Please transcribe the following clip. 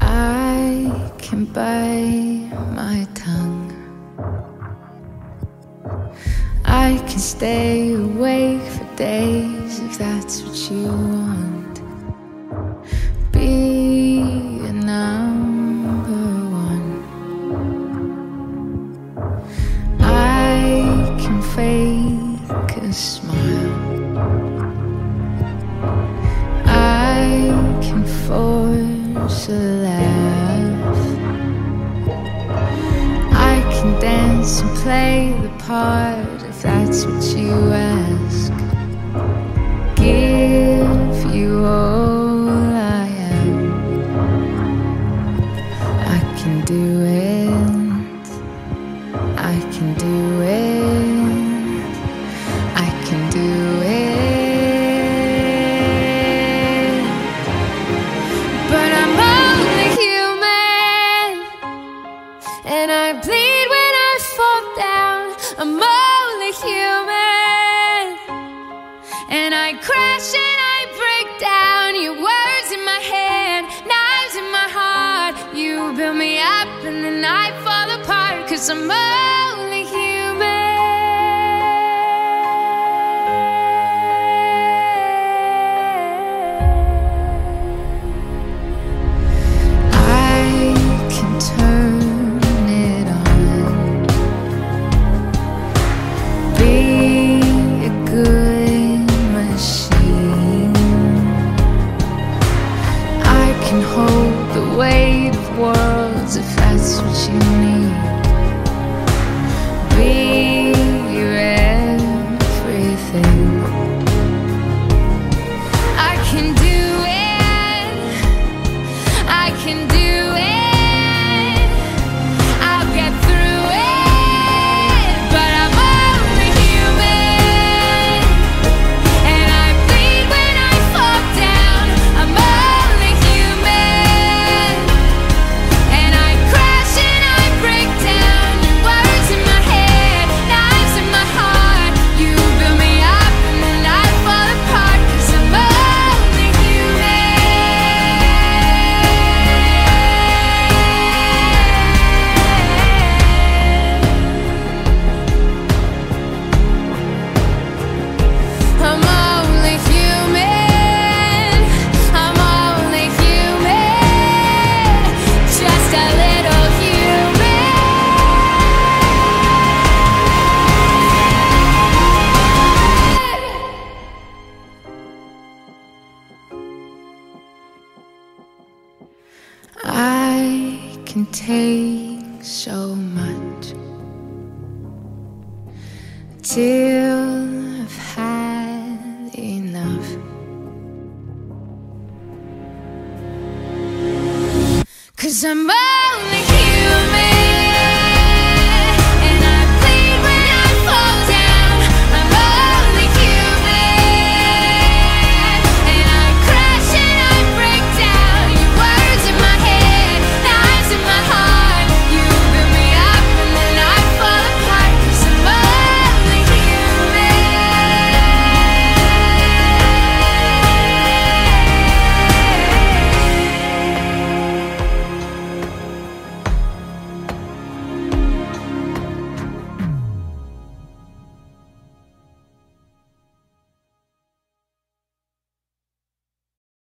I can bite my tongue. I can stay awake for days if that's what you want. Be enough. A laugh. I can dance and play the part if that's what you ask. Give you all I am. I can do it. I can do it. Build me up and then I fall apart. Cause I'm only I can take so much till I've had enough. Cause I'm only here.